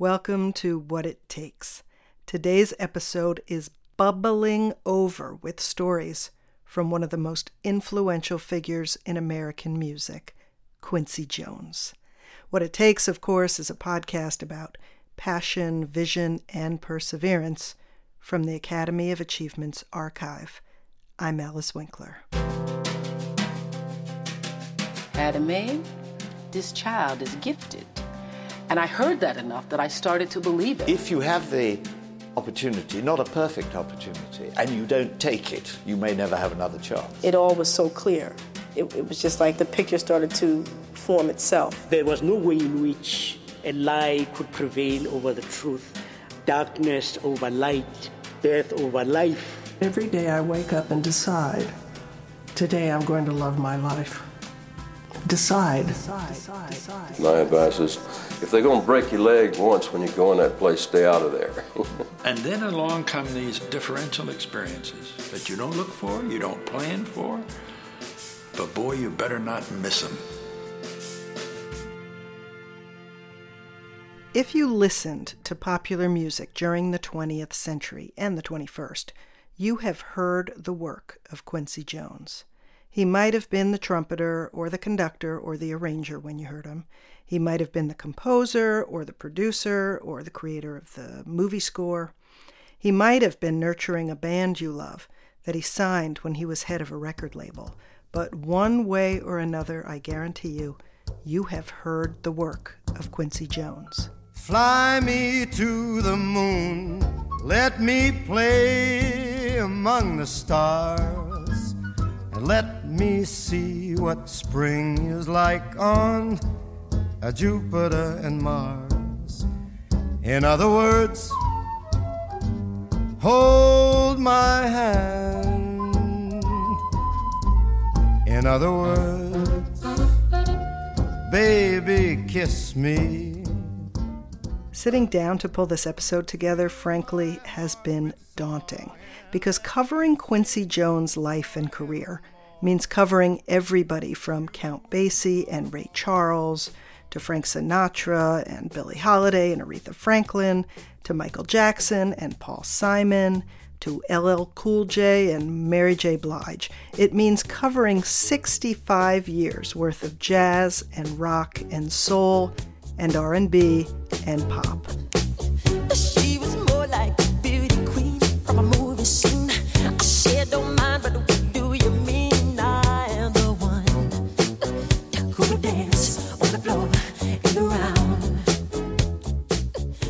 Welcome to What It Takes. Today's episode is bubbling over with stories from one of the most influential figures in American music, Quincy Jones. What It Takes, of course, is a podcast about passion, vision, and perseverance from the Academy of Achievement's archive. I'm Alice Winkler. Academy, this child is gifted. And I heard that enough that I started to believe it. If you have the opportunity, not a perfect opportunity, and you don't take it, you may never have another chance. It all was so clear. It, it was just like the picture started to form itself. There was no way in which a lie could prevail over the truth, darkness over light, death over life. Every day I wake up and decide, today I'm going to love my life. Decide. My advice is if they're going to break your leg once when you go in that place, stay out of there. and then along come these differential experiences that you don't look for, you don't plan for, but boy, you better not miss them. If you listened to popular music during the 20th century and the 21st, you have heard the work of Quincy Jones. He might have been the trumpeter or the conductor or the arranger when you heard him. He might have been the composer or the producer or the creator of the movie score. He might have been nurturing a band you love that he signed when he was head of a record label. But one way or another, I guarantee you, you have heard the work of Quincy Jones. Fly me to the moon, let me play among the stars, and let me see what spring is like on Jupiter and Mars. In other words, hold my hand. In other words, baby, kiss me. Sitting down to pull this episode together, frankly, has been daunting because covering Quincy Jones' life and career means covering everybody from Count Basie and Ray Charles to Frank Sinatra and Billie Holiday and Aretha Franklin to Michael Jackson and Paul Simon to LL Cool J and Mary J. Blige. It means covering 65 years worth of jazz and rock and soul and R&B and pop.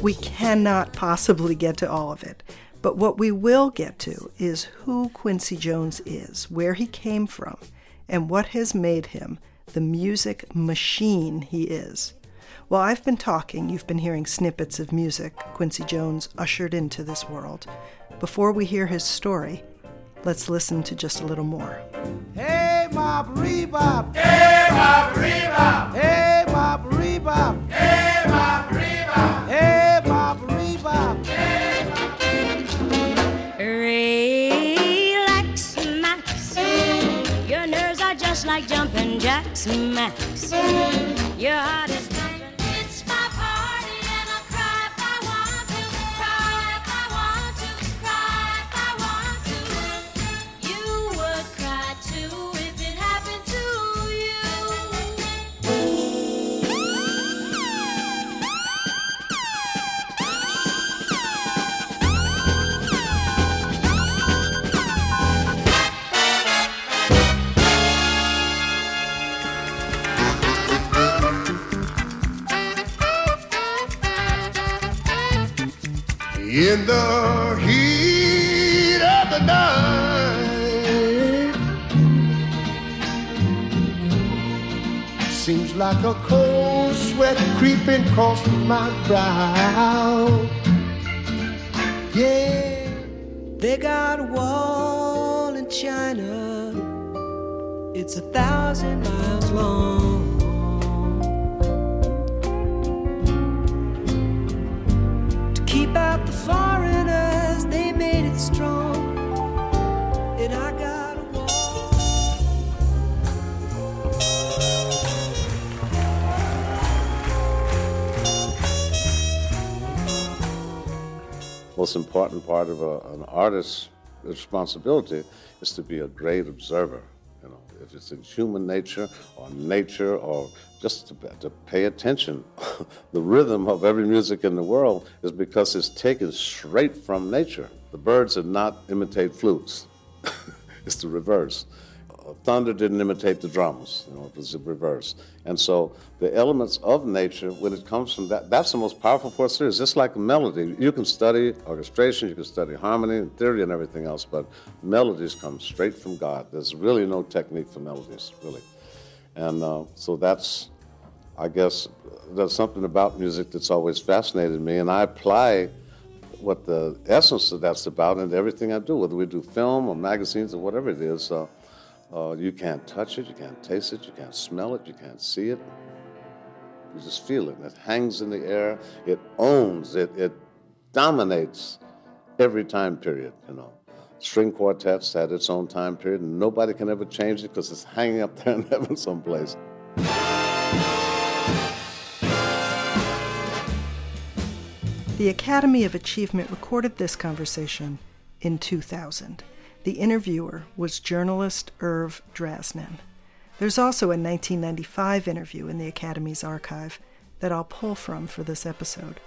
We cannot possibly get to all of it. But what we will get to is who Quincy Jones is, where he came from, and what has made him the music machine he is. While I've been talking, you've been hearing snippets of music Quincy Jones ushered into this world. Before we hear his story, let's listen to just a little more. Hey, Bob Rebop! Hey, Bob Rebop! Hey, Bob Rebop! Jacks, Max. Your heart is In the heat of the night, seems like a cold sweat creeping across my brow. Yeah, They got a wall in China. It's a thousand miles long. Most important part of a, an artist's responsibility is to be a great observer. You know, if it's in human nature or nature or just to, to pay attention. the rhythm of every music in the world is because it's taken straight from nature. The birds did not imitate flutes. it's the reverse. Thunder didn't imitate the drums, you know, it was the reverse. And so the elements of nature, when it comes from that, that's the most powerful force there is. Just like a melody, you can study orchestration, you can study harmony and theory and everything else, but melodies come straight from God. There's really no technique for melodies, really. And uh, so that's, I guess, there's something about music that's always fascinated me, and I apply what the essence of that's about into everything I do, whether we do film or magazines or whatever it is. Uh, uh, you can't touch it, you can't taste it, you can't smell it, you can't see it. You just feel it. It hangs in the air. It owns. It, it dominates every time period. You know, string quartets had its own time period, and nobody can ever change it because it's hanging up there in heaven someplace. The Academy of Achievement recorded this conversation in 2000. The interviewer was journalist Irv Drasnin. There's also a 1995 interview in the Academy's archive that I'll pull from for this episode.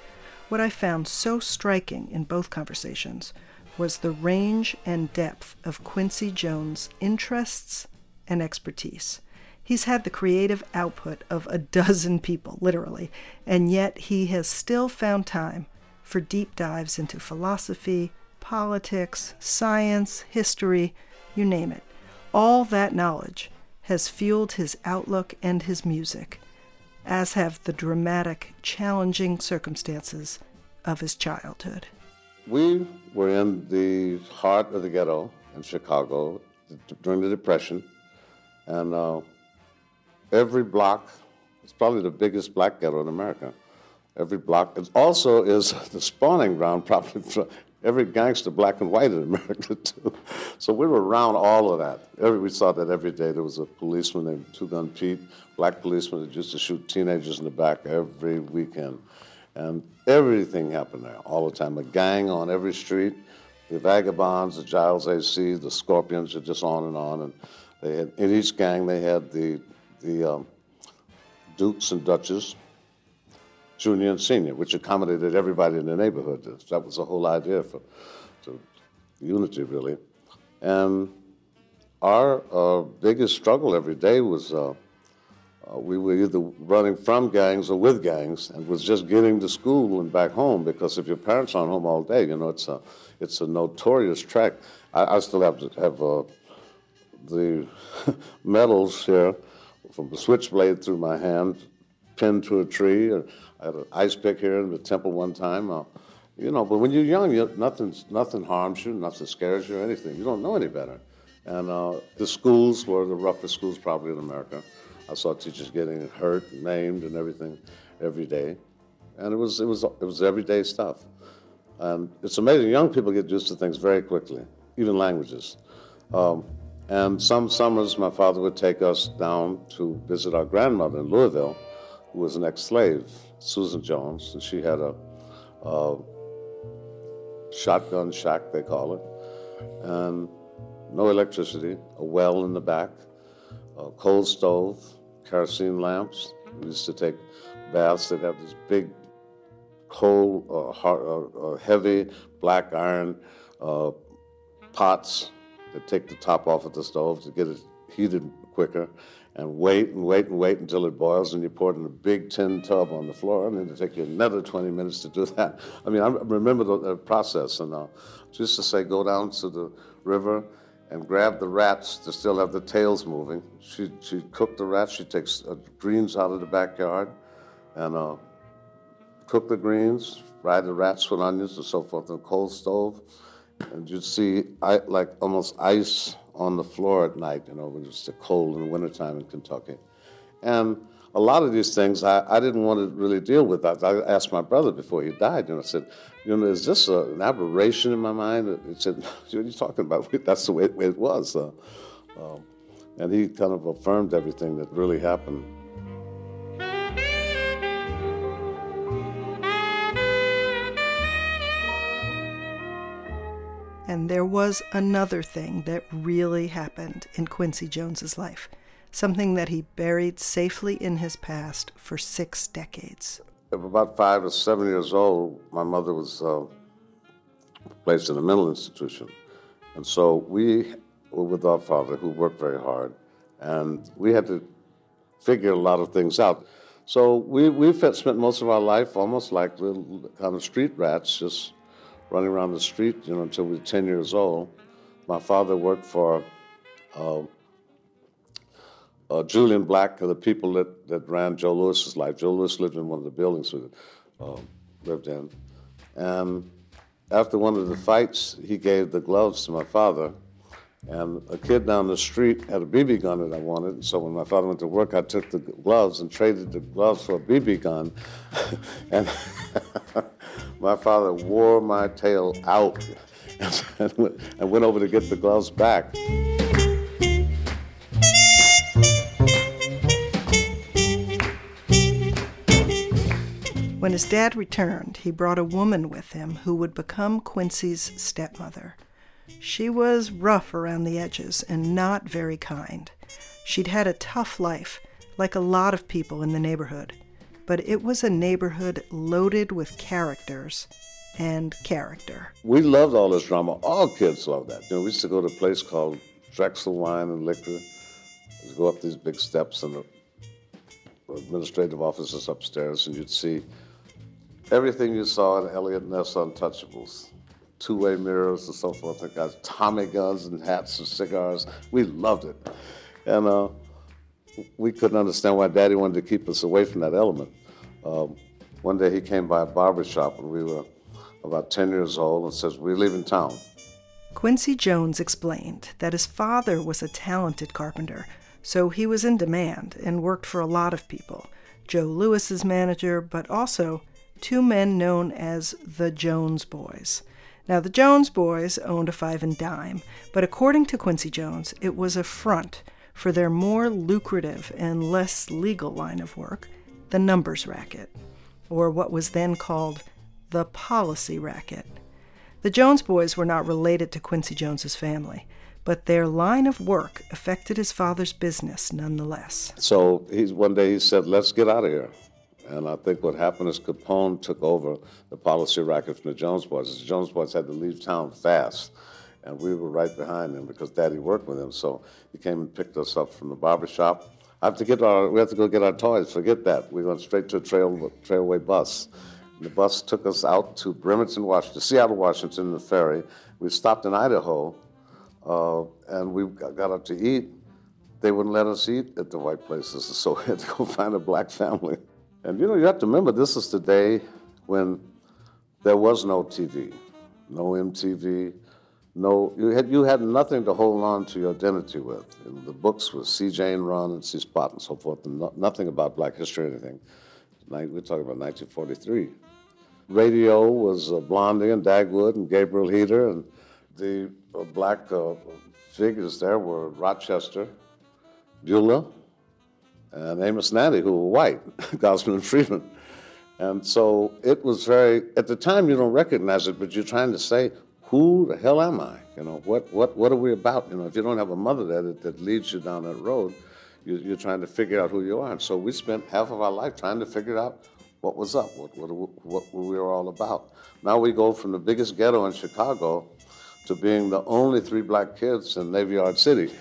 What I found so striking in both conversations was the range and depth of Quincy Jones' interests and expertise. He's had the creative output of a dozen people, literally, and yet he has still found time for deep dives into philosophy, politics, science, history, you name it. All that knowledge has fueled his outlook and his music, as have the dramatic, challenging circumstances of his childhood. We were in the heart of the ghetto in Chicago during the Depression, and uh, every block, it's probably the biggest black ghetto in America. Every block it also is the spawning ground, probably for every gangster, black and white in America too. So we were around all of that. Every, we saw that every day. There was a policeman named Two Gun Pete, black policeman that used to shoot teenagers in the back every weekend, and everything happened there all the time. A gang on every street. The Vagabonds, the Giles AC, the Scorpions, are just on and on. And they had in each gang they had the the um, dukes and duchess junior and senior, which accommodated everybody in the neighborhood. That was the whole idea for, unity, really. And our uh, biggest struggle every day was uh, uh, we were either running from gangs or with gangs, and was just getting to school and back home. Because if your parents aren't home all day, you know it's a it's a notorious track. I, I still have to have uh, the medals here from the switchblade through my hand, pinned to a tree. I had an ice pick here in the temple one time. Uh, you know, but when you're young, you, nothing, nothing harms you, nothing scares you, or anything. You don't know any better. And uh, the schools were the roughest schools probably in America. I saw teachers getting hurt, maimed, and everything every day. And it was, it was, it was everyday stuff. And it's amazing. Young people get used to things very quickly, even languages. Um, and some summers, my father would take us down to visit our grandmother in Louisville, who was an ex slave. Susan Jones, and she had a, a shotgun shack, they call it, and no electricity, a well in the back, a coal stove, kerosene lamps. We used to take baths. They'd have these big coal, uh, hard, uh, uh, heavy black iron uh, pots that take the top off of the stove to get it heated quicker and wait and wait and wait until it boils, and you pour it in a big tin tub on the floor, and then it take you another 20 minutes to do that. I mean, I remember the, process, and uh, just to say, go down to the river and grab the rats to still have the tails moving. She she cook the rats. She takes uh, greens out of the backyard, and uh, cook the greens, fry the rats with onions and so forth on a coal stove, and you'd see like almost ice on the floor at night, you know, when it's cold in the wintertime in Kentucky. And a lot of these things I, I didn't want to really deal with. I, I asked my brother before he died, you know, I said, you know, is this a, an aberration in my mind? He said, what are you talking about? That's the way it, way it was. Uh, and he kind of affirmed everything that really happened. There was another thing that really happened in Quincy Jones's life, something that he buried safely in his past for six decades. About five or seven years old, my mother was uh, placed in a mental institution. And so we were with our father, who worked very hard, and we had to figure a lot of things out. So we, we spent most of our life almost like little kind of street rats, just running around the street, you know, until we were 10 years old. My father worked for uh, uh, Julian Black, the people that, that ran Joe Louis's life. Joe Louis lived in one of the buildings we uh, lived in. And after one of the fights, he gave the gloves to my father. And a kid down the street had a BB gun that I wanted. So when my father went to work, I took the gloves and traded the gloves for a BB gun. and my father wore my tail out and went, went over to get the gloves back. When his dad returned, he brought a woman with him who would become Quincy's stepmother. She was rough around the edges and not very kind. She'd had a tough life, like a lot of people in the neighborhood, but it was a neighborhood loaded with characters and character. We loved all this drama. All kids loved that. You know, we used to go to a place called Drexel Wine and Liquor. We'd go up these big steps and the administrative offices upstairs, and you'd see everything you saw in Eliot Ness Untouchables. Two-way mirrors and so forth. They got Tommy guns and hats and cigars. We loved it. And uh, we couldn't understand why Daddy wanted to keep us away from that element. Um, one day he came by a barber shop when we were about 10 years old and says, we're leaving town. Quincy Jones explained that his father was a talented carpenter, so he was in demand and worked for a lot of people. Joe Louis's manager, but also two men known as the Jones Boys. Now, the Jones Boys owned a five and dime, but according to Quincy Jones, it was a front for their more lucrative and less legal line of work, the numbers racket, or what was then called the policy racket. The Jones boys were not related to Quincy Jones's family, but their line of work affected his father's business nonetheless. So he's, one day he said, Let's get out of here. And I think what happened is Capone took over the policy racket from the Jones boys. The Jones boys had to leave town fast, and we were right behind them because Daddy worked with him. So he came and picked us up from the barber shop. I have to get our, we have to go get our toys. Forget that. We went straight to a trail, trailway bus. And the bus took us out to Bremerton, Washington, Seattle, Washington, the ferry. We stopped in Idaho, uh, and we got up to eat. They wouldn't let us eat at the white places, so we had to go find a black family. And you know, you have to remember this is the day when there was no TV, no MTV, no you had you had nothing to hold on to your identity with. And the books were C. Jane Run and C. Spot and so forth, and no, nothing about Black history or anything. We're talking about 1943. Radio was uh, Blondie and Dagwood and Gabriel Heatter, and the uh, black uh, figures there were Rochester, Beulah, and Amos 'n' Andy, who were white, Gosman and Freeman. And so it was very, at the time you don't recognize it, but you're trying to say, who the hell am I? You know, what, what, what are we about? You know, if you don't have a mother there that, that leads you down that road, you, you're trying to figure out who you are. And so we spent half of our life trying to figure out what was up, what, what, what we were all about. Now we go from the biggest ghetto in Chicago to being the only three black kids in Navy Yard City.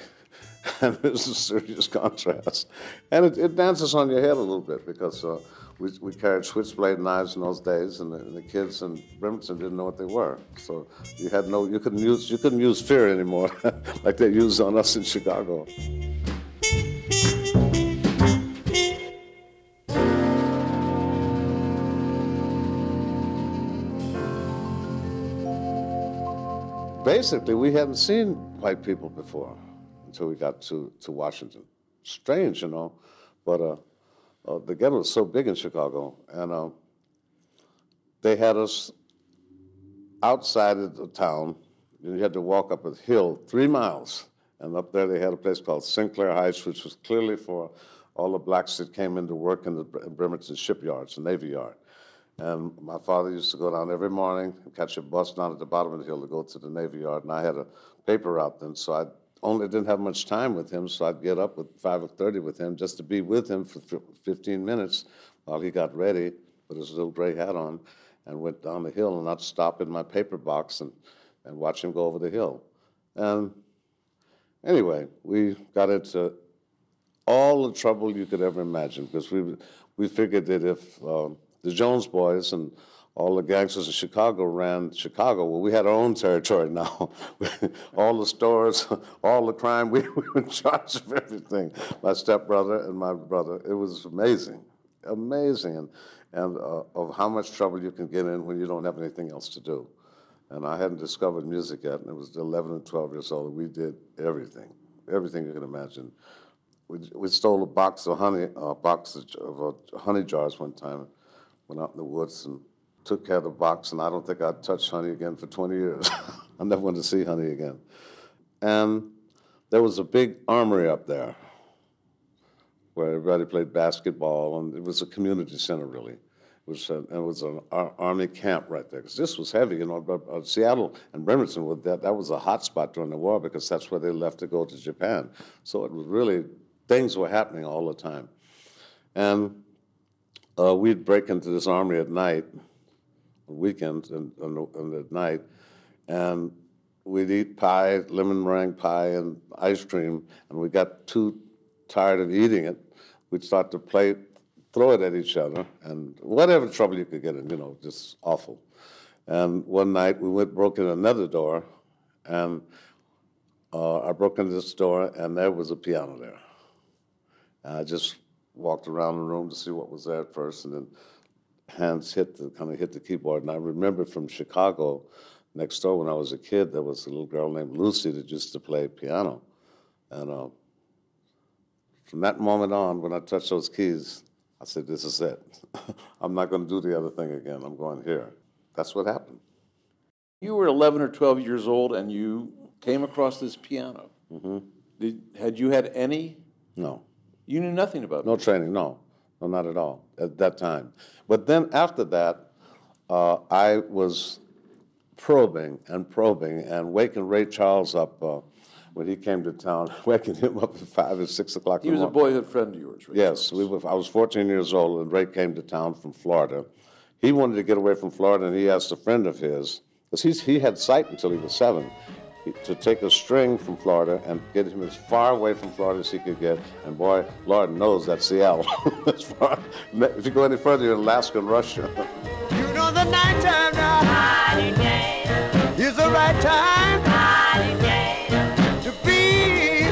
and there's a serious contrast. And it, it, dances on your head a little bit because uh, we, we carried switchblade knives in those days, and the, and the, kids in Bremerton didn't know what they were. So you had no, you couldn't use, you couldn't use fear anymore, like they used on us in Chicago. Basically, we hadn't seen white people before until we got to, to Washington. Strange, you know, but uh, uh, the ghetto was so big in Chicago, and uh, they had us outside of the town. And you had to walk up a hill three miles, and up there they had a place called Sinclair Heights, which was clearly for all the blacks that came into work in the Bremerton shipyards, the Navy Yard. And my father used to go down every morning and catch a bus down at the bottom of the hill to go to the Navy Yard. And I had a paper route then, so I only didn't have much time with him, so I'd get up at 5.30 with him just to be with him for 15 minutes while he got ready, put his little gray hat on, and went down the hill, and I'd stop in my paper box and, and watch him go over the hill. And anyway, we got into all the trouble you could ever imagine because we, we figured that if uh, the Jones boys and all the gangsters in Chicago ran Chicago. Well, we had our own territory now. all the stores, all the crime, we, we were in charge of everything. My stepbrother and my brother. It was amazing, amazing, and, and uh, of how much trouble you can get in when you don't have anything else to do. And I hadn't discovered music yet, and it was 11 and 12 years old. We did everything, everything you can imagine. We, we stole a box of honey, a box of uh, honey jars one time, went out in the woods and took care of the box, and I don't think I'd touch honey again for 20 years. I never wanted to see honey again. And there was a big armory up there where everybody played basketball, and it was a community center, really. It was, a, it was an ar- army camp right there. Because this was heavy, you know. Uh, Seattle and Bremerton, with that, that was a hot spot during the war because that's where they left to go to Japan. So it was really, things were happening all the time. And uh, we'd break into this armory at night weekends and, at night, and we'd eat pie, lemon meringue pie, and ice cream, and we got too tired of eating it. We'd start to play, throw it at each other, and whatever trouble you could get in, you know, just awful. And one night we went broke in another door, and uh, I broke into this door, and there was a piano there. And I just walked around the room to see what was there at first, and then hands hit the kind of hit the keyboard. And I remember from Chicago, next door when I was a kid, there was a little girl named Lucy that used to play piano, and uh, from that moment on, when I touched those keys, I said, "This is it. I'm not going to do the other thing again. I'm going here." That's what happened. You were 11 or 12 years old, and you came across this piano. Mm-hmm. Did, had you had any? No. You knew nothing about it. No training. No. No, not at all at that time. But then after that, uh, I was probing and probing and waking Ray Charles up uh, when he came to town, waking him up at five or six o'clock. He was a boyhood friend of yours, Ray Yes, we were, I was 14 years old, and Ray came to town from Florida. He wanted to get away from Florida, and he asked a friend of his, because he had sight until he was seven to take a string from Florida and get him as far away from Florida as he could get. And boy, Lord knows that's Seattle. as far, if you go any further, you're in Alaska and Russia. you know the nighttime now is the right time to be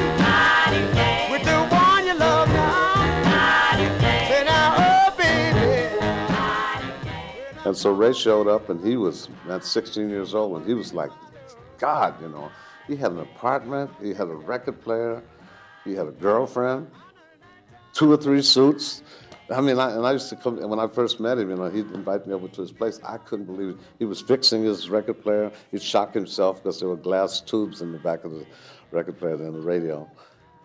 with the one you love now. Say now, oh baby. And so Ray showed up, and he was at 16 years old, and he was like God, you know. He had an apartment, he had a record player, he had a girlfriend, two or three suits. I mean, I, and I used to come, and when I first met him, you know, he'd invite me over to his place. I couldn't believe it. He was fixing his record player. He'd shock himself because there were glass tubes in the back of the record player and the radio.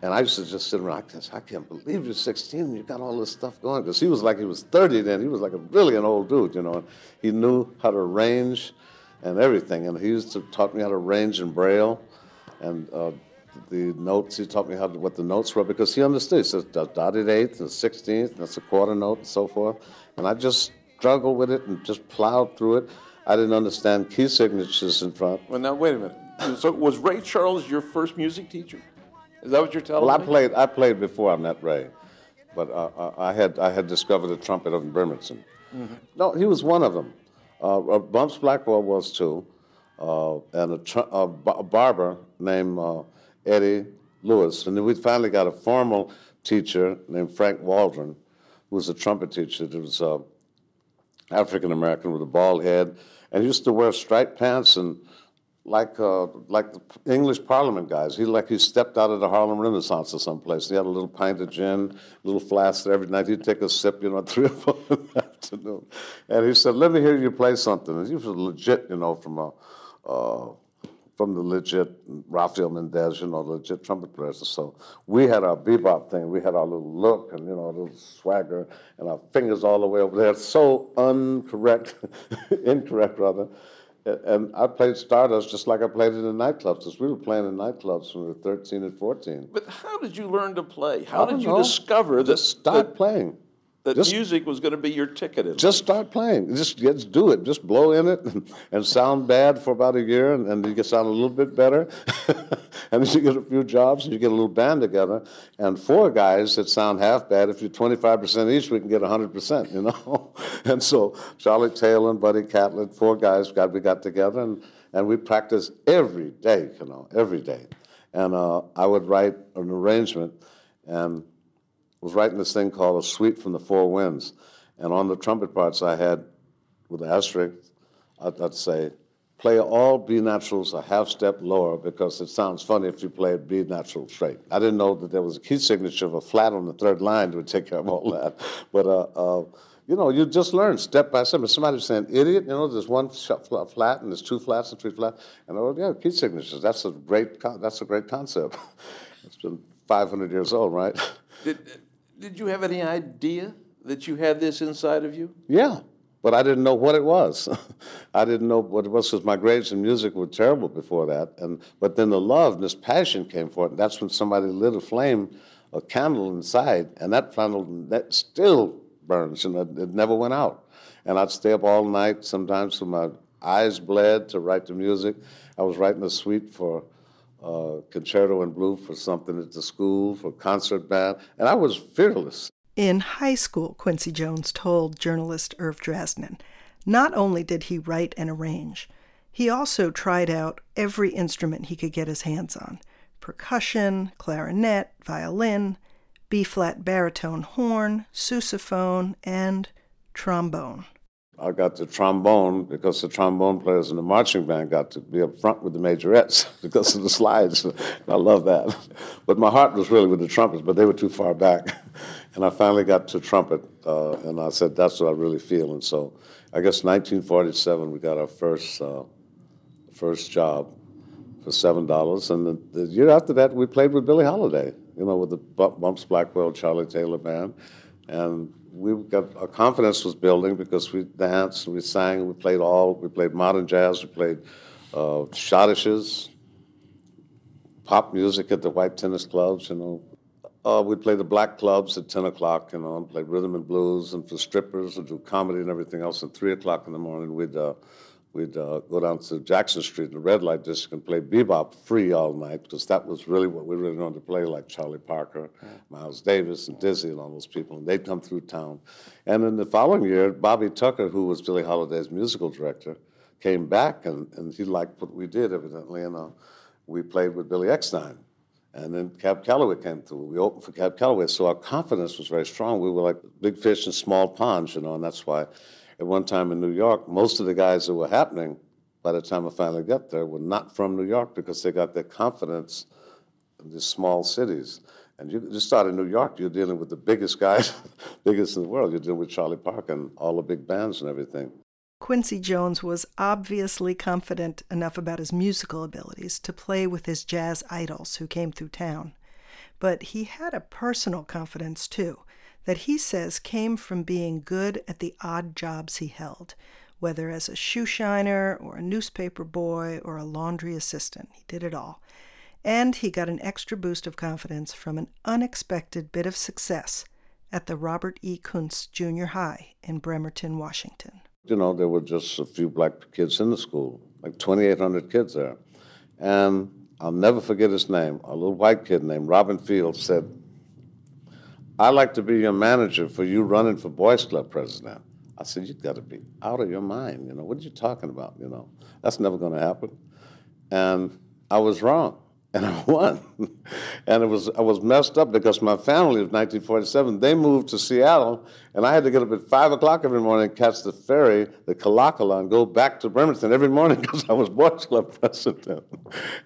And I used to just sit around, I just, I can't believe you're 16 and you got all this stuff going. Because he was like, he was 30 then. He was like a really an old dude, you know. He knew how to arrange and everything. And he used to taught me how to arrange in Braille, and uh, the notes. He taught me how to, what the notes were because he understood. He said dotted eighth and sixteenth, that's a quarter note, and so forth. And I just struggled with it and just plowed through it. I didn't understand key signatures in front. Well, now wait a minute. So was Ray Charles your first music teacher? Is that what you're telling well, me? Well, I played. I played before I met Ray, but uh, I had I had discovered the trumpet of Bremerton. Mm-hmm. No, he was one of them. Uh, uh, Bumps Blackwell was too, uh, and a, tr- a, a, barber named uh, Eddie Lewis. And then we finally got a formal teacher named Frank Waldron, who was a trumpet teacher. He was uh, African American with a bald head, and he used to wear striped pants and like uh, like the English Parliament guys. He like he stepped out of the Harlem Renaissance or someplace. He had a little pint of gin, a little flask every night. He'd take a sip, you know, three or four afternoon. And he said, "Let me hear you play something." And he was legit, you know, from a uh, from the legit Rafael Mendez, you know, legit trumpet players. So we had our bebop thing. We had our little look and, you know, a little swagger and our fingers all the way over there. So incorrect, incorrect rather. And I played Stardust just like I played it in nightclubs, because we were playing in nightclubs when we were 13 and 14. But how did you learn to play? How did you know. discover that, Just start playing. That Just- music was going to be your ticket? In Just start playing. Just, just do it. Just blow in it and, and sound bad for about a year, and, and you get sound a little bit better. and then you get a few jobs, and you get a little band together. And four guys that sound half bad, if you're 25% each, we can get 100%, you know? and so Charlie Taylor and Buddy Catlett, four guys, got, we got together, and, and we practiced every day, you know, every day. And uh, I would write an arrangement, and was writing this thing called a suite from the four winds. And on the trumpet parts I had with the asterisk, I'd, I'd say, play all B naturals a half step lower because it sounds funny if you play B natural straight. I didn't know that there was a key signature of a flat on the third line that would take care of all that. But, uh, uh, you know, you just learn step by step. If somebody was saying, idiot, you know, there's one flat and there's two flats and three flats. And, I oh, yeah, key signatures. That's a great, con- that's a great concept. it's been 500 years old, right? Did you have any idea that you had this inside of you? Yeah, but I didn't know what it was. I didn't know what it was because my grades in music were terrible before that. And but then the love and this passion came for it. And that's when somebody lit a flame, a candle inside, and that candle that still burns, and it, it never went out. And I'd stay up all night, sometimes till my eyes bled to write the music. I was writing a suite for uh, concerto in blue for something at the school for concert band, and I was fearless. In high school, Quincy Jones told journalist Irv Drasnin, not only did he write and arrange, he also tried out every instrument he could get his hands on percussion, clarinet, violin, B flat baritone horn, sousaphone, and trombone. I got the trombone because the trombone players in the marching band got to be up front with the majorettes because of the slides. I love that. But my heart was really with the trumpets, but they were too far back. And I finally got to trumpet, uh, and I said, that's what I really feel. And so I guess 1947, we got our first, uh, first job for $7. And the, the year after that, we played with Billie Holiday, you know, with the Bumps Blackwell, Charlie Taylor Band. And we got our confidence was building because we danced, we sang, we played all, we played modern jazz, we played uh, schottisches, pop music at the white tennis clubs, you know. Uh, we'd play the black clubs at 10 o'clock, you know, and play rhythm and blues, and for strippers, and do comedy and everything else. At 3 o'clock in the morning, we'd, uh, we'd uh, go down to Jackson Street, the red light district, and play bebop free all night, because that was really what we really wanted to play, like Charlie Parker, Miles Davis, and Dizzy, and all those people. And they'd come through town. And then the following year, Bobby Tucker, who was Billie Holiday's musical director, came back, and, and he liked what we did, evidently, and uh, we played with Billy Eckstine. And then Cab Calloway came through. We opened for Cab Calloway, so our confidence was very strong. We were like big fish in small ponds, you know, and that's why at one time in New York, most of the guys that were happening by the time I finally got there were not from New York because they got their confidence in these small cities. And you just start in New York, you're dealing with the biggest guys, biggest in the world. You're dealing with Charlie Parker and all the big bands and everything. Quincy Jones was obviously confident enough about his musical abilities to play with his jazz idols who came through town. But he had a personal confidence, too, that he says came from being good at the odd jobs he held, whether as a shoe shiner or a newspaper boy or a laundry assistant. He did it all. And he got an extra boost of confidence from an unexpected bit of success at the Robert E. Coontz Junior High in Bremerton, Washington. You know, there were just a few black kids in the school, like 2,800 kids there. And I'll never forget his name. A little white kid named Robin Fields said, I'd like to be your manager for you running for Boys Club president. I said, You've got to be out of your mind. You know, what are you talking about? You know, that's never going to happen. And I was wrong. And I won. and it was I was messed up because my family of 1947, they moved to Seattle, and I had to get up at 5 o'clock every morning catch the ferry, the Kalakala, and go back to Bremerton every morning because I was Boys Club president.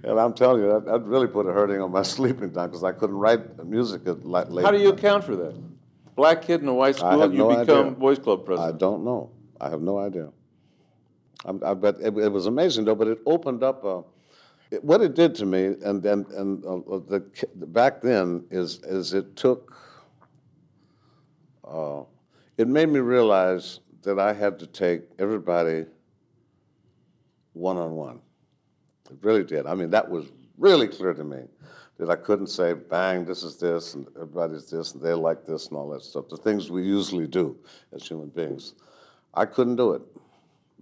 and I'm telling you, that, that really put a hurting on my sleeping time because I couldn't write music at late. How do you account for that? Black kid in a white I school, you no become idea. Boys Club president. I don't know. I have no idea. I'm, I bet it, it was amazing though, but it opened up a, what it did to me, and and and uh, uh, the, back then is is it took. Uh, it made me realize that I had to take everybody one on one. It really did. I mean, that was really clear to me that I couldn't say, bang, this is this, and everybody's this, and they like this, and all that stuff. The things we usually do as human beings. I couldn't do it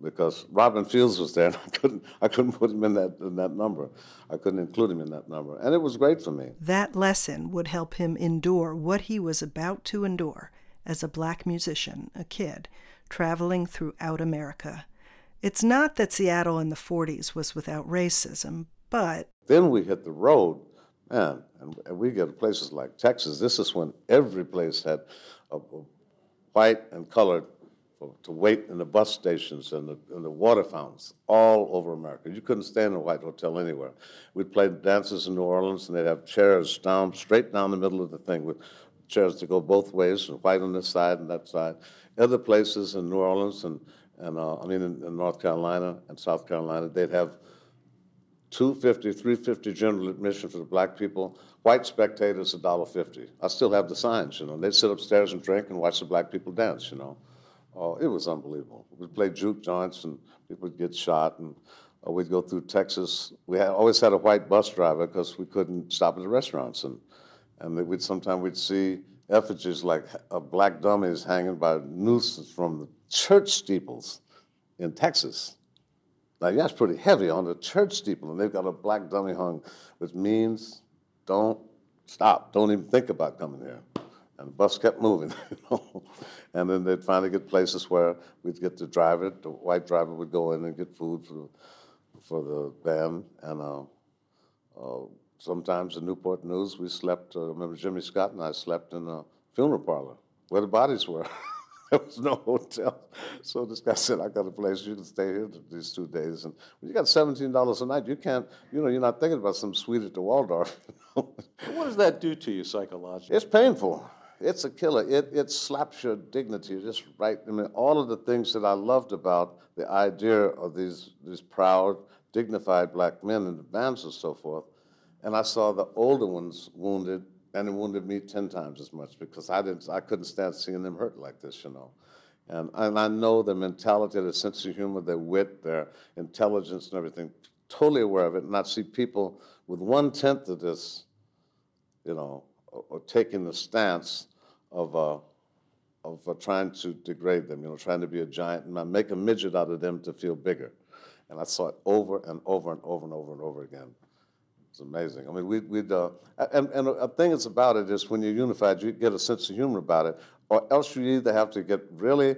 because Robin Fields was there, and I couldn't, I couldn't put him in that, in that number. I couldn't include him in that number. And it was great for me. That lesson would help him endure what he was about to endure as a black musician, a kid, traveling throughout America. It's not that Seattle in the 40s was without racism, but Then we hit the road, man, and, we get to places like Texas. This is when every place had a, a white and colored for- to wait in the bus stations and the, and the water fountains all over America. You couldn't stay in a white hotel anywhere. We'd play dances in New Orleans, and they'd have chairs down straight down the middle of the thing with chairs to go both ways, white on this side and that side. Other places in New Orleans and and uh, I mean in, in North Carolina and South Carolina, they'd have 250, 350 general admission for the black people. White spectators, $1.50. I still have the signs, you know. They'd sit upstairs and drink and watch the black people dance, you know. Oh, it was unbelievable. We'd play juke joints and people would get shot and uh, we'd go through Texas. We had, always had a white bus driver because we couldn't stop at the restaurants. And, and we'd, sometimes we'd see effigies like uh, black dummies hanging by nooses from the church steeples in Texas. Now, that's pretty heavy on the church steeple, and they've got a black dummy hung, which means don't stop, don't even think about coming here. And the bus kept moving, you know. And then they'd finally get places where we'd get the driver, the white driver would go in and get food for, for the band. And uh, uh, sometimes in Newport News, we slept, uh, remember Jimmy Scott and I slept in a funeral parlor where the bodies were. there was no hotel. So this guy said, I got a place, you can stay here these two days. And when you got $17 a night, you can't, you know, you're not thinking about some suite at the Waldorf. You know? What does that do to you psychologically? It's painful. It's a killer. It, it slaps your dignity just right. I mean, all of the things that I loved about the idea of these, these proud, dignified black men in the bands and so forth. And I saw the older ones wounded, and it wounded me 10 times as much because I, didn't, I couldn't stand seeing them hurt like this, you know. And, and I know their mentality, their sense of humor, their wit, their intelligence, and everything, totally aware of it. And I see people with one tenth of this you know, or, taking the stance of, uh, of uh, trying to degrade them, you know, trying to be a giant and make a midget out of them to feel bigger. And I saw it over and over and over and over and over again. It's amazing. I mean, we, we'd, uh, and, and a thing that's about it is when you're unified, you get a sense of humor about it, or else you either have to get really,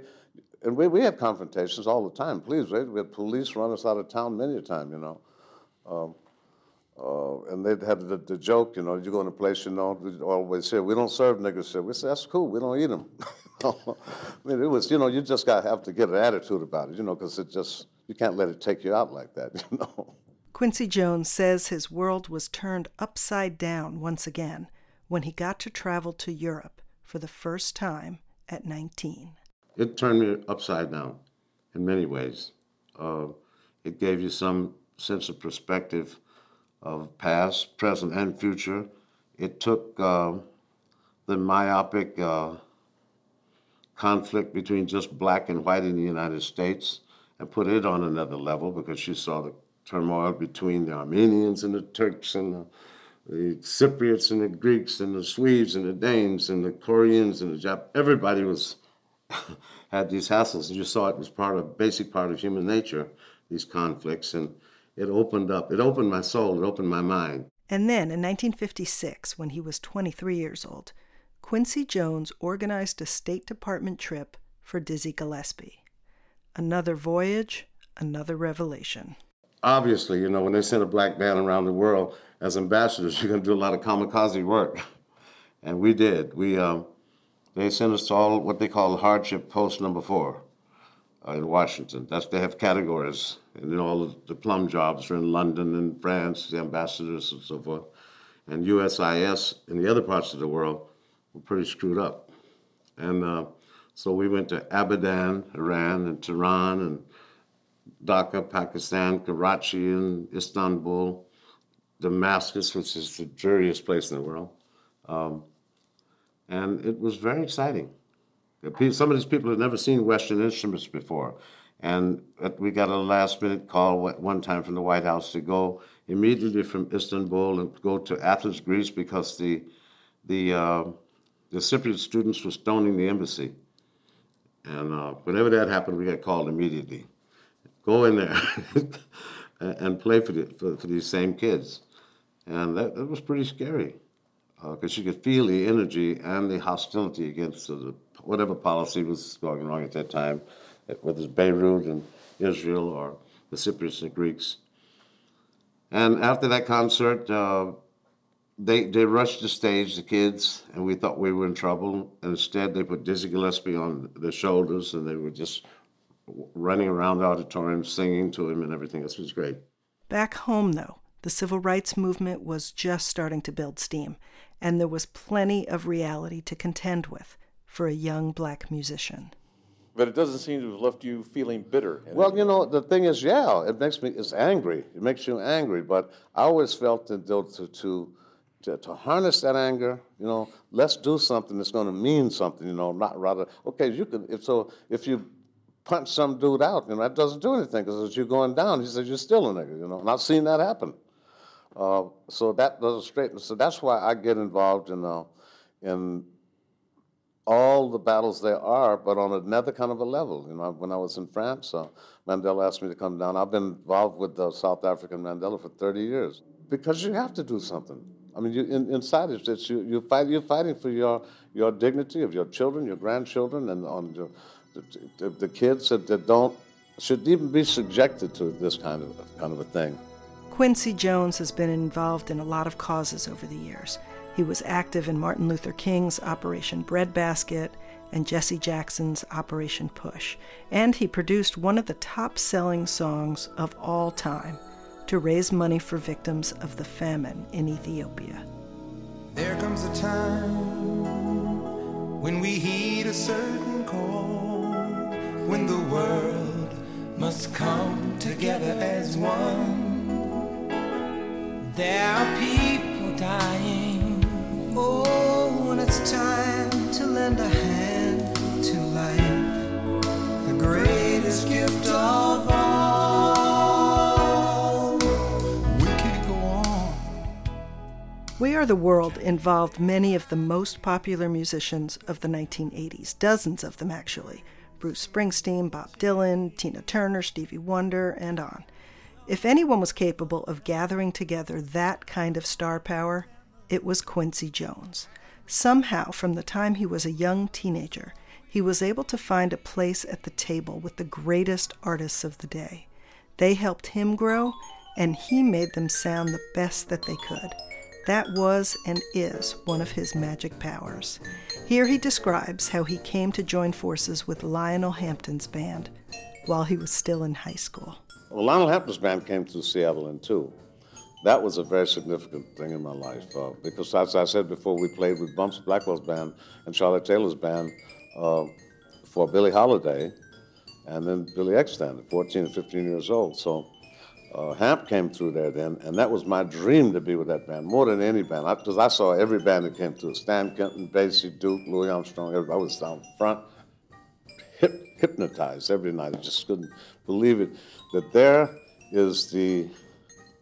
and we, we have confrontations all the time, please, right? We had police run us out of town many a time, you know. Um, uh, and they had the, the joke, you know, you go in a place, you know, we always say, we don't serve niggers here. We say, that's cool, we don't eat them. I mean, it was, you know, you just got to have to get an attitude about it, you know, because it just, you can't let it take you out like that, you know. Quincy Jones says his world was turned upside down once again when he got to travel to Europe for the first time at 19. It turned me upside down in many ways. Uh, it gave you some sense of perspective of past, present, and future. It took uh, the myopic uh, conflict between just black and white in the United States and put it on another level because she saw the turmoil between the Armenians and the Turks and the, the Cypriots and the Greeks and the Swedes and the Danes and the Koreans and the Jap. Everybody was had these hassles, and you saw it was part of basic part of human nature. These conflicts and it opened up. It opened my soul. It opened my mind. And then in 1956, when he was 23 years old, Quincy Jones organized a State Department trip for Dizzy Gillespie. Another voyage, another revelation. Obviously, you know, when they send a black band around the world as ambassadors, you're going to do a lot of kamikaze work. And we did. We, um, they sent us to all what they call hardship post number four uh, in Washington. That's they have categories, and all the, the plum jobs are in London and France, the ambassadors and so forth. And USIS in the other parts of the world were pretty screwed up. And uh, so we went to Abadan, Iran, and Tehran, and Dhaka, Pakistan, Karachi, and Istanbul, Damascus, which is the dreariest place in the world. Um, and it was very exciting. Some of these people had never seen Western instruments before. And we got a last minute call one time from the White House to go immediately from Istanbul and go to Athens, Greece, because the, the, uh, the Cypriot students were stoning the embassy. And uh, whenever that happened, we got called immediately. Go in there and play for, the, for, for, these same kids. And that, that was pretty scary because uh, you could feel the energy and the hostility against the, whatever policy was going wrong at that time, whether it's Beirut and Israel or the Cypriots and Greeks. And after that concert, uh, they, they rushed the stage, the kids, and we thought we were in trouble. And instead, they put Dizzy Gillespie on their shoulders, and they were just running around the auditorium singing to him and everything. This was great. Back home, though, the civil rights movement was just starting to build steam, and there was plenty of reality to contend with for a young black musician. But it doesn't seem to have left you feeling bitter. Well, you know, the thing is, yeah, it makes me, it's angry. It makes you angry. But I always felt that to, to, to, to harness that anger, you know, let's do something that's going to mean something, you know, not rather, okay, you can, if so, if you punch some dude out, you know, that doesn't do anything because as you're going down, he says, you're still a nigga, you know, and I've seen that happen. Uh, so that doesn't straighten. So that's why I get involved in, uh, in all the battles there are, but on another kind of a level. You know, when I was in France, uh, Mandela asked me to come down. I've been involved with the South African Mandela for 30 years because you have to do something. I mean, you, in, inside it, it's you, you fight, you're fighting for your, your dignity of your children, your grandchildren, and on your, the, the, the kids that, that don't should even be subjected to this kind of kind of a thing. Quincy Jones has been involved in a lot of causes over the years. He was active in Martin Luther King's Operation Breadbasket and Jesse Jackson's Operation Push, and he produced one of the top selling songs of all time to raise money for victims of the famine in Ethiopia. There comes a time when we heed a certain call, when the world must come together as one. There are people dying On. We Are the World involved many of the most popular musicians of the 1980s, dozens of them actually. Bruce Springsteen, Bob Dylan, Tina Turner, Stevie Wonder, and on. If anyone was capable of gathering together that kind of star power, it was Quincy Jones. Somehow, from the time he was a young teenager, he was able to find a place at the table with the greatest artists of the day. They helped him grow, and he made them sound the best that they could. That was and is one of his magic powers. Here he describes how he came to join forces with Lionel Hampton's band while he was still in high school. Well, Lionel Hampton's band came to Seattle in two that was a very significant thing in my life uh, because, as I said before, we played with Bumps Blackwell's band and Charlotte Taylor's band uh, for Billie Holiday, and then Billy Eckstine, 14 and 15 years old. So uh, Hamp came through there then, and that was my dream to be with that band more than any band because I, I, saw every band that came through: Stan Kenton, Basie, Duke, Louis Armstrong. I was down front, hip, hypnotized every night. I just couldn't believe it that there is the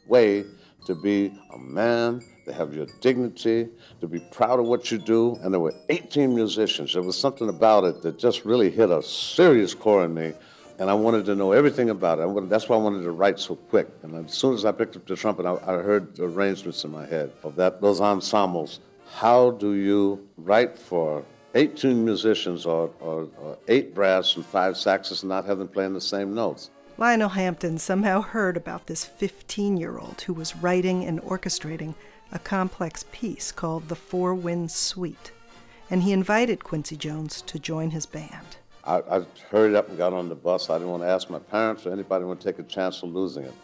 way to be a man, to have your dignity, to be proud of what you do. And there were 18 musicians. There was something about it that just really hit a serious core in me. And I wanted to know everything about it. That's why I wanted to write so quick. And as soon as I picked up the trumpet, I, I heard the arrangements in my head of that those ensembles. How do you write for 18 musicians or, or, or eight brass and five saxes and not have them playing the same notes? Lionel Hampton somehow heard about this 15 year old who was writing and orchestrating a complex piece called The Four Winds Suite, and he invited Quincy Jones to join his band. I, I hurried up and got on the bus. I didn't want to ask my parents or anybody to take a chance of losing it.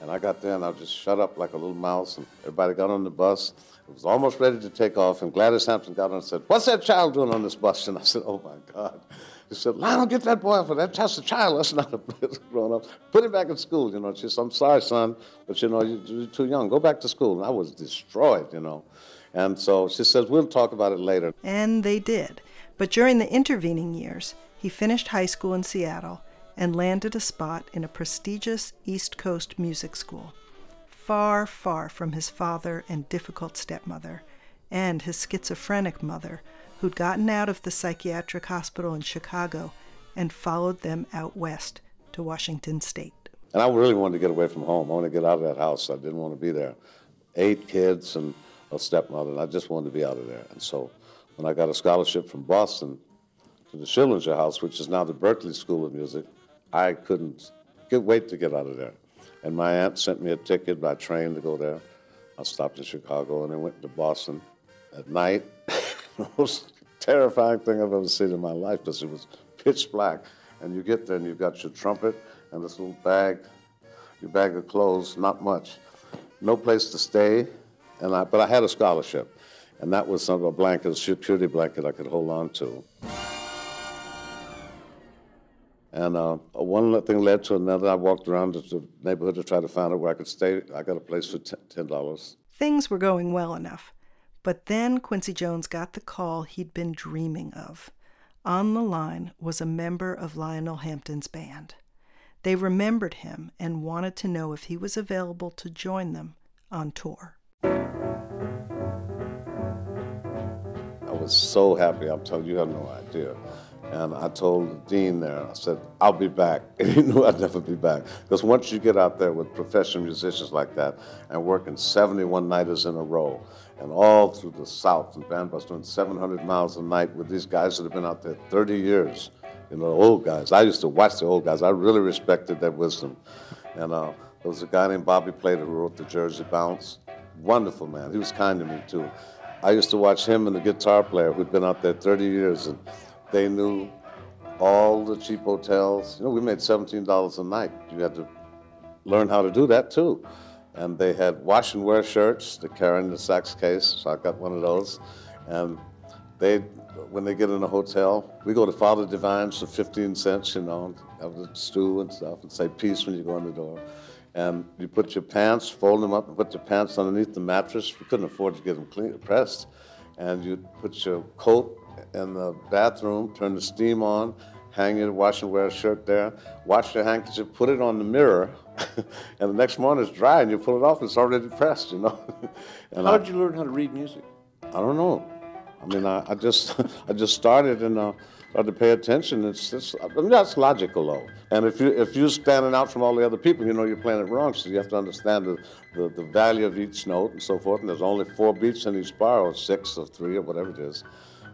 And I got there and I just shut up like a little mouse, and everybody got on the bus. It was almost ready to take off, and Gladys Hampton got on and said, What's that child doing on this bus? And I said, Oh my God. She said, Lionel, get that boy off of that. That's a child. That's not a grown up. Put him back in school. You know, she said, I'm sorry, son, but you know, you- you're too young. Go back to school. And I was destroyed, you know. And so she says, we'll talk about it later. And they did. But during the intervening years, he finished high school in Seattle and landed a spot in a prestigious East Coast music school, far, far from his father and difficult stepmother, and his schizophrenic mother, who'd gotten out of the psychiatric hospital in Chicago and followed them out west to Washington State. And I really wanted to get away from home. I wanted to get out of that house. I didn't want to be there. Eight kids and a stepmother, and I just wanted to be out of there. And so when I got a scholarship from Boston to the Schillinger House, which is now the Berklee School of Music, I couldn't get, wait to get out of there. And my aunt sent me a ticket by train to go there. I stopped in Chicago and then went to Boston at night. most terrifying thing I've ever seen in my life because it was pitch black. And you get there and you've got your trumpet and this little bag, your bag of clothes, not much, no place to stay. And I, but I had a scholarship, and that was some of a blanket, a security blanket I could hold on to. And uh, one thing led to another. I walked around the neighborhood to try to find out where I could stay. I got a place for ten dollars. Things were going well enough. But then Quincy Jones got the call he'd been dreaming of. On the line was a member of Lionel Hampton's band. They remembered him and wanted to know if he was available to join them on tour. I was so happy. I'm telling you, you have no idea. And I told the dean there, I said, I'll be back. And he knew I'd never be back. Because once you get out there with professional musicians like that and working 71 nighters in a row and all through the South and bandbus doing 700 miles a night with these guys that have been out there 30 years, you know, old guys. I used to watch the old guys. I really respected their wisdom. And uh, there was a guy named Bobby Plater who wrote the Jersey Bounce. Wonderful man. He was kind to me too. I used to watch him and the guitar player who'd been out there 30 years, and they knew all the cheap hotels. You know, we made $17 a night. You had to learn how to do that too. And they had wash and wear shirts that carry in the sax case, so I got one of those. And they, when they get in a hotel, we go to Father Divine's for 15 cents, you know, have the stew and stuff, and say peace when you go in the door. And you put your pants, fold them up, and put your pants underneath the mattress. We couldn't afford to get them clean, pressed. And you put your coat in the bathroom, turn the steam on, hang your wash and wear shirt there, wash your handkerchief, put it on the mirror, and the next morning it's dry, and you pull it off, and it's already pressed, you know. and How I- did you learn how to read music? I don't know. I mean, I, I just I just started and uh, started to pay attention. It's, it's I mean, that's logical though. And if you if you're standing out from all the other people, you know you're playing it wrong. So you have to understand the, the, the value of each note and so forth. And there's only four beats in each bar, or six, or three, or whatever it is.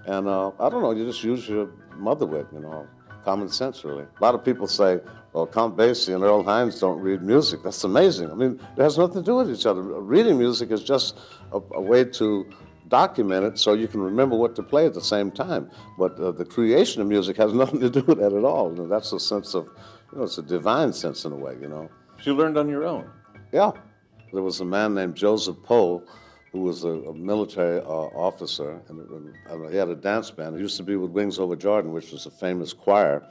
And uh, I don't know. You just use your mother wit, you know, common sense really. A lot of people say, well, Count Basie and Earl Hines don't read music. That's amazing. I mean, it has nothing to do with each other. Reading music is just a, a way to document it so you can remember what to play at the same time. But uh, the creation of music has nothing to do with that at all. That's a sense of, you know, it's a divine sense in a way, you know. You learned on your own. Yeah. There was a man named Joseph Poe who was a, a military uh, officer, and, and he had a dance band. He used to be with Wings Over Jordan, which was a famous choir.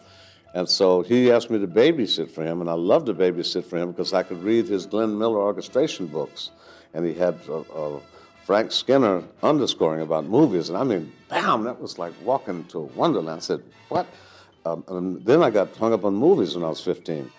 And so he asked me to babysit for him, and I loved to babysit for him because I could read his Glenn Miller orchestration books. And he had uh, uh, Frank Skinner underscoring about movies. And I mean, bam, that was like walking to Wonderland. I said, what? Um, and then I got hung up on movies when I was 15.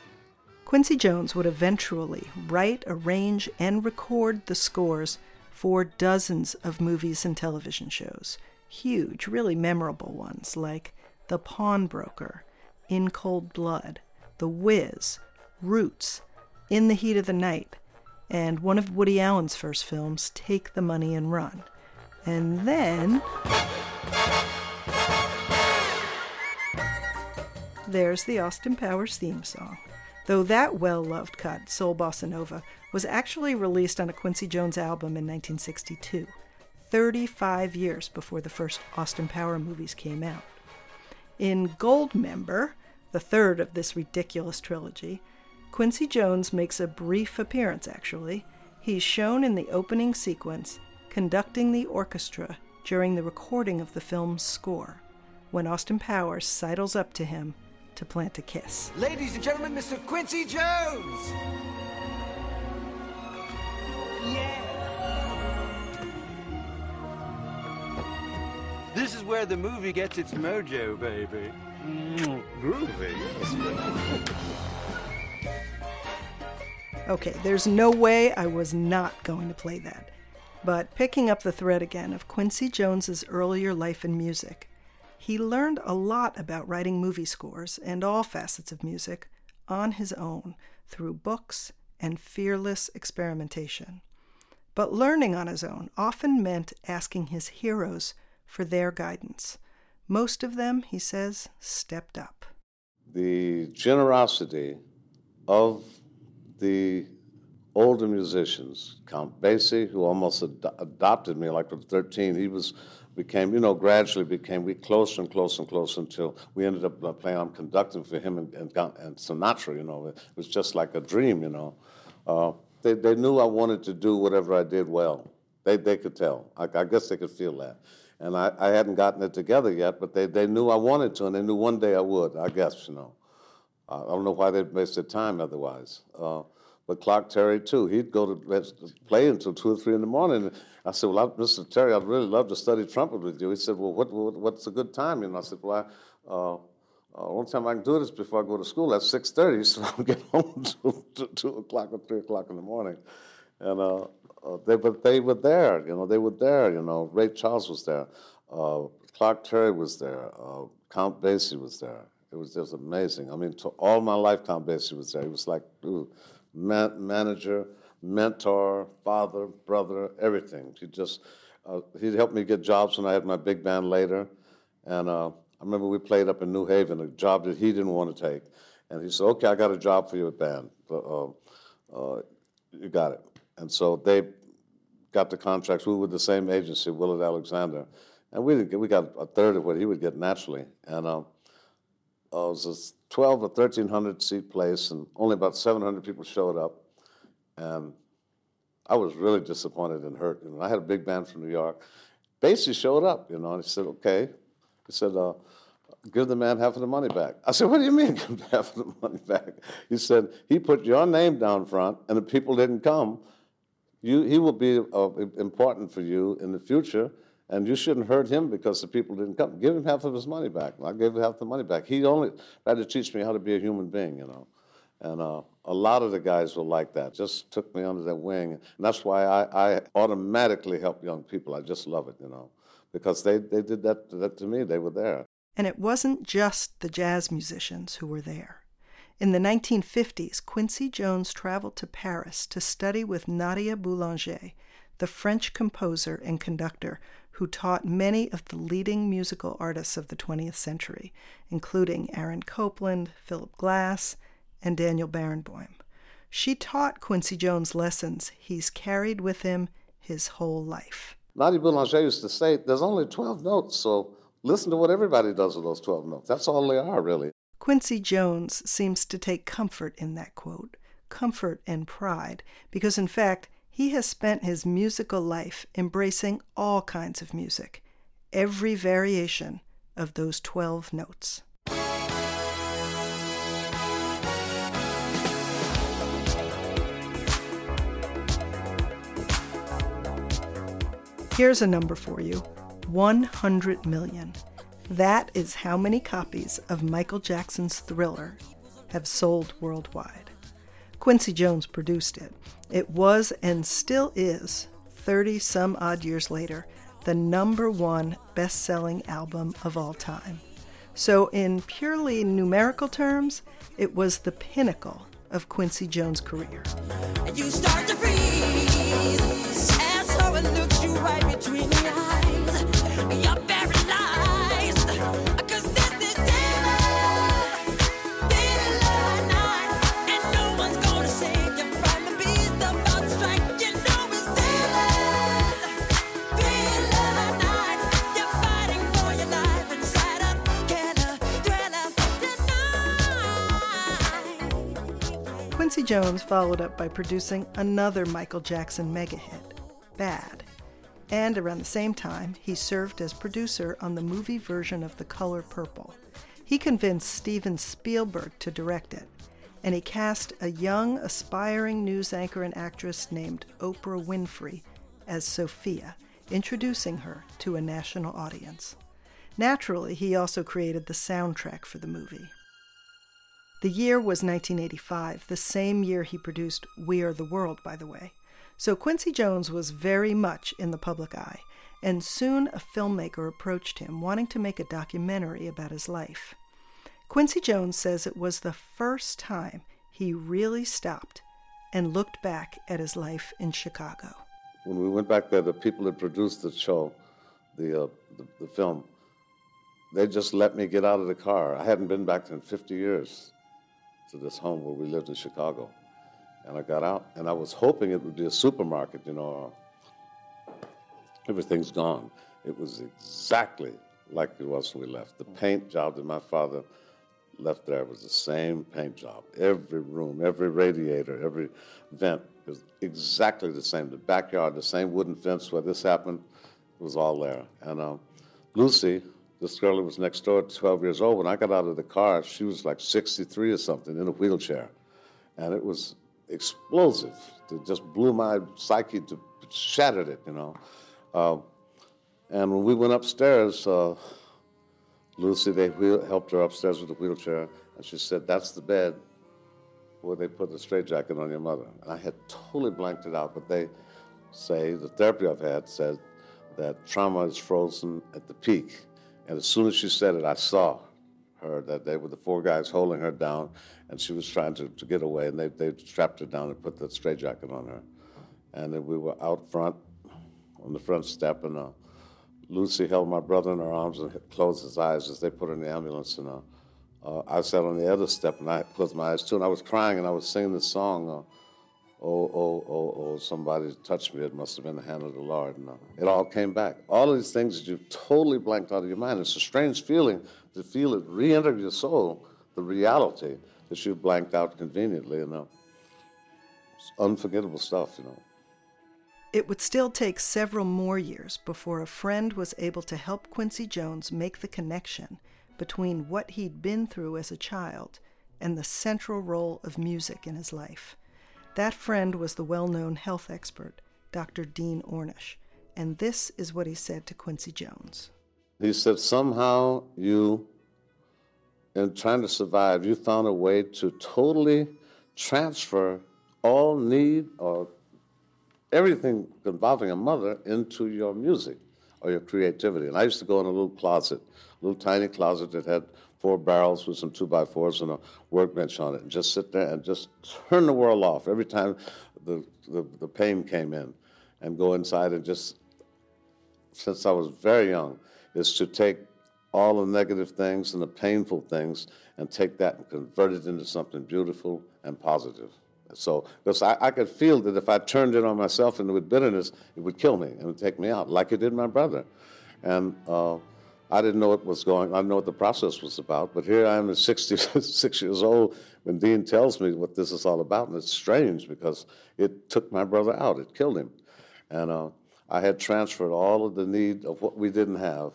Quincy Jones would eventually write, arrange, and record the scores for dozens of movies and television shows. Huge, really memorable ones like The Pawnbroker, In Cold Blood, The Wiz, Roots, In the Heat of the Night, and one of Woody Allen's first films, Take the Money and Run. And then. There's the Austin Powers theme song. Though that well loved cut, Soul Bossa Nova, was actually released on a Quincy Jones album in 1962, 35 years before the first Austin Power movies came out. In Goldmember, the third of this ridiculous trilogy, Quincy Jones makes a brief appearance, actually. He's shown in the opening sequence conducting the orchestra during the recording of the film's score. when Austin Powers sidles up to him to plant a kiss. Ladies and gentlemen, Mr. Quincy Jones! This is where the movie gets its mojo, baby. Groovy, Okay, there's no way I was not going to play that. But picking up the thread again of Quincy Jones's earlier life in music, he learned a lot about writing movie scores and all facets of music on his own through books and fearless experimentation. But learning on his own often meant asking his heroes for their guidance. Most of them, he says, stepped up. The generosity of the older musicians, Count Basie, who almost ad- adopted me like at 13, he was became, you know, gradually became we closer and closer and closer until we ended up uh, playing. I'm conducting for him and, and, and Sinatra. You know, it was just like a dream. You know, uh, they they knew I wanted to do whatever I did well. They they could tell. I, I guess they could feel that. And I, I hadn't gotten it together yet, but they, they knew I wanted to, and they knew one day I would. I guess you know. I don't know why they'd waste their time otherwise. Uh, but Clark Terry too. He'd go to play until two or three in the morning. I said, "Well, I, Mr. Terry, I'd really love to study trumpet with you." He said, "Well, what, what what's a good time?" And I said, "Well, I, uh, uh, time I can do this before I go to school at six thirty, so I'll get home to two o'clock or three o'clock in the morning." And uh, they but they were there, you know, they were there. You know, Ray Charles was there, uh, Clark Terry was there, uh, Count Basie was there. It was just amazing. I mean, to all my life, Count Basie was there. He was like. Ooh, man- manager, mentor, father, brother, everything. He just uh, he helped me get jobs when I had my big band later, and uh, I remember we played up in New Haven, a job that he didn't want to take, and he said, "Okay, I got a job for your band. Uh, uh, you got it." And so they got the contracts. We were with the same agency, Willard Alexander, and we we got a third of what he would get naturally, and. Uh, uh, it was a 12 or 1300 seat place, and only about 700 people showed up. And I was really disappointed and hurt. Know, I had a big band from New York. Basie showed up, you know, and he said, okay. He said, uh, give the man half of the money back. I said, what do you mean give half of the money back? He said, he put your name down front, and the people didn't come. You, he will be uh, important for you in the future, and you shouldn't hurt him because the people didn't come. Give him half of his money back. I gave him half the money back. He only tried to teach me how to be a human being, you know. And uh, a lot of the guys were like that, just took me under their wing. And that's why I, I automatically help young people. I just love it, you know, because they, they did that, that to me. They were there. And it wasn't just the jazz musicians who were there. In the 1950s, Quincy Jones traveled to Paris to study with Nadia Boulanger, the French composer and conductor who taught many of the leading musical artists of the 20th century, including Aaron Copland, Philip Glass, and Daniel Barenboim. She taught Quincy Jones lessons he's carried with him his whole life. Nadia Boulanger used to say, There's only 12 notes, so listen to what everybody does with those 12 notes. That's all they are, really. Quincy Jones seems to take comfort in that quote, comfort and pride, because in fact, he has spent his musical life embracing all kinds of music, every variation of those 12 notes. Here's a number for you 100 million. That is how many copies of Michael Jackson's Thriller have sold worldwide. Quincy Jones produced it. It was and still is, 30 some odd years later, the number one best selling album of all time. So, in purely numerical terms, it was the pinnacle of Quincy Jones' career. Jones followed up by producing another Michael Jackson mega hit, Bad. And around the same time, he served as producer on the movie version of The Color Purple. He convinced Steven Spielberg to direct it, and he cast a young, aspiring news anchor and actress named Oprah Winfrey as Sofia, introducing her to a national audience. Naturally, he also created the soundtrack for the movie. The year was 1985, the same year he produced We Are the World, by the way. So Quincy Jones was very much in the public eye, and soon a filmmaker approached him wanting to make a documentary about his life. Quincy Jones says it was the first time he really stopped and looked back at his life in Chicago. When we went back there, the people that produced the show, the, uh, the, the film, they just let me get out of the car. I hadn't been back in 50 years to this home where we lived in Chicago. And I got out, and I was hoping it would be a supermarket, you know. Everything's gone. It was exactly like it was when we left. The paint job that my father left there was the same paint job. Every room, every radiator, every vent was exactly the same. The backyard, the same wooden fence where this happened, was all there. And um, Lucy, this girl who was next door, 12 years old, when I got out of the car, she was like 63 or something in a wheelchair. And it was explosive. It just blew my psyche to shattered it, you know. Uh, and when we went upstairs, uh, Lucy, they wheel, helped her upstairs with the wheelchair, and she said, That's the bed where they put the straitjacket on your mother. And I had totally blanked it out, but they say, the therapy I've had said that trauma is frozen at the peak. And as soon as she said it, I saw her that they were the four guys holding her down, and she was trying to, to get away, and they, they strapped her down and put the straitjacket on her. And then we were out front on the front step, and uh, Lucy held my brother in her arms and closed his eyes as they put her in the ambulance. And uh, uh, I sat on the other step and I closed my eyes too. And I was crying and I was singing this song, uh, Oh, oh, oh, oh, somebody touched me. It must have been the hand of the Lord. Uh, it all came back. All of these things that you've totally blanked out of your mind. It's a strange feeling to feel it re enter your soul, the reality that you've blanked out conveniently. You know, it's unforgettable stuff, you know. It would still take several more years before a friend was able to help Quincy Jones make the connection between what he'd been through as a child and the central role of music in his life. That friend was the well known health expert, Dr. Dean Ornish, and this is what he said to Quincy Jones. He said, Somehow you, in trying to survive, you found a way to totally transfer all need or everything involving a mother into your music or your creativity. And I used to go in a little closet, a little tiny closet that had four barrels with some two by fours and a workbench on it, and just sit there and just turn the world off every time the, the, the pain came in, and go inside and just, since I was very young, is to take all the negative things and the painful things and take that and convert it into something beautiful and positive. So, because I, I, could feel that if I turned it on myself and with bitterness, it would kill me and would take me out, like it did my brother. And uh, I didn't know what was going. I didn't know what the process was about. But here I am at 66 years old when Dean tells me what this is all about, and it's strange because it took my brother out. It killed him, and uh, I had transferred all of the need of what we didn't have,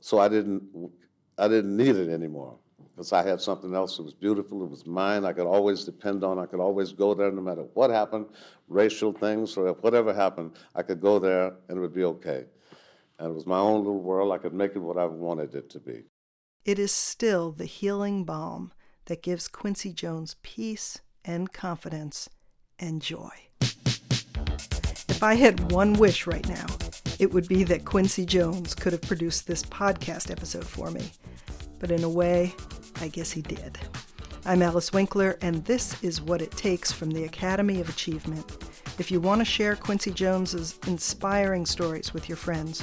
so I didn't. I didn't need it anymore because I had something else that was beautiful. It was mine. I could always depend on. I could always go there no matter what happened, racial things or whatever happened. I could go there and it would be okay. And it was my own little world. I could make it what I wanted it to be. It is still the healing balm that gives Quincy Jones peace and confidence and joy. If I had one wish right now, it would be that Quincy Jones could have produced this podcast episode for me. But in a way, I guess he did. I'm Alice Winkler, and this is What It Takes from the Academy of Achievement. If you want to share Quincy Jones's inspiring stories with your friends,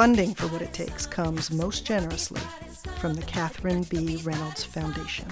Funding for What It Takes comes most generously from the Catherine B. Reynolds Foundation.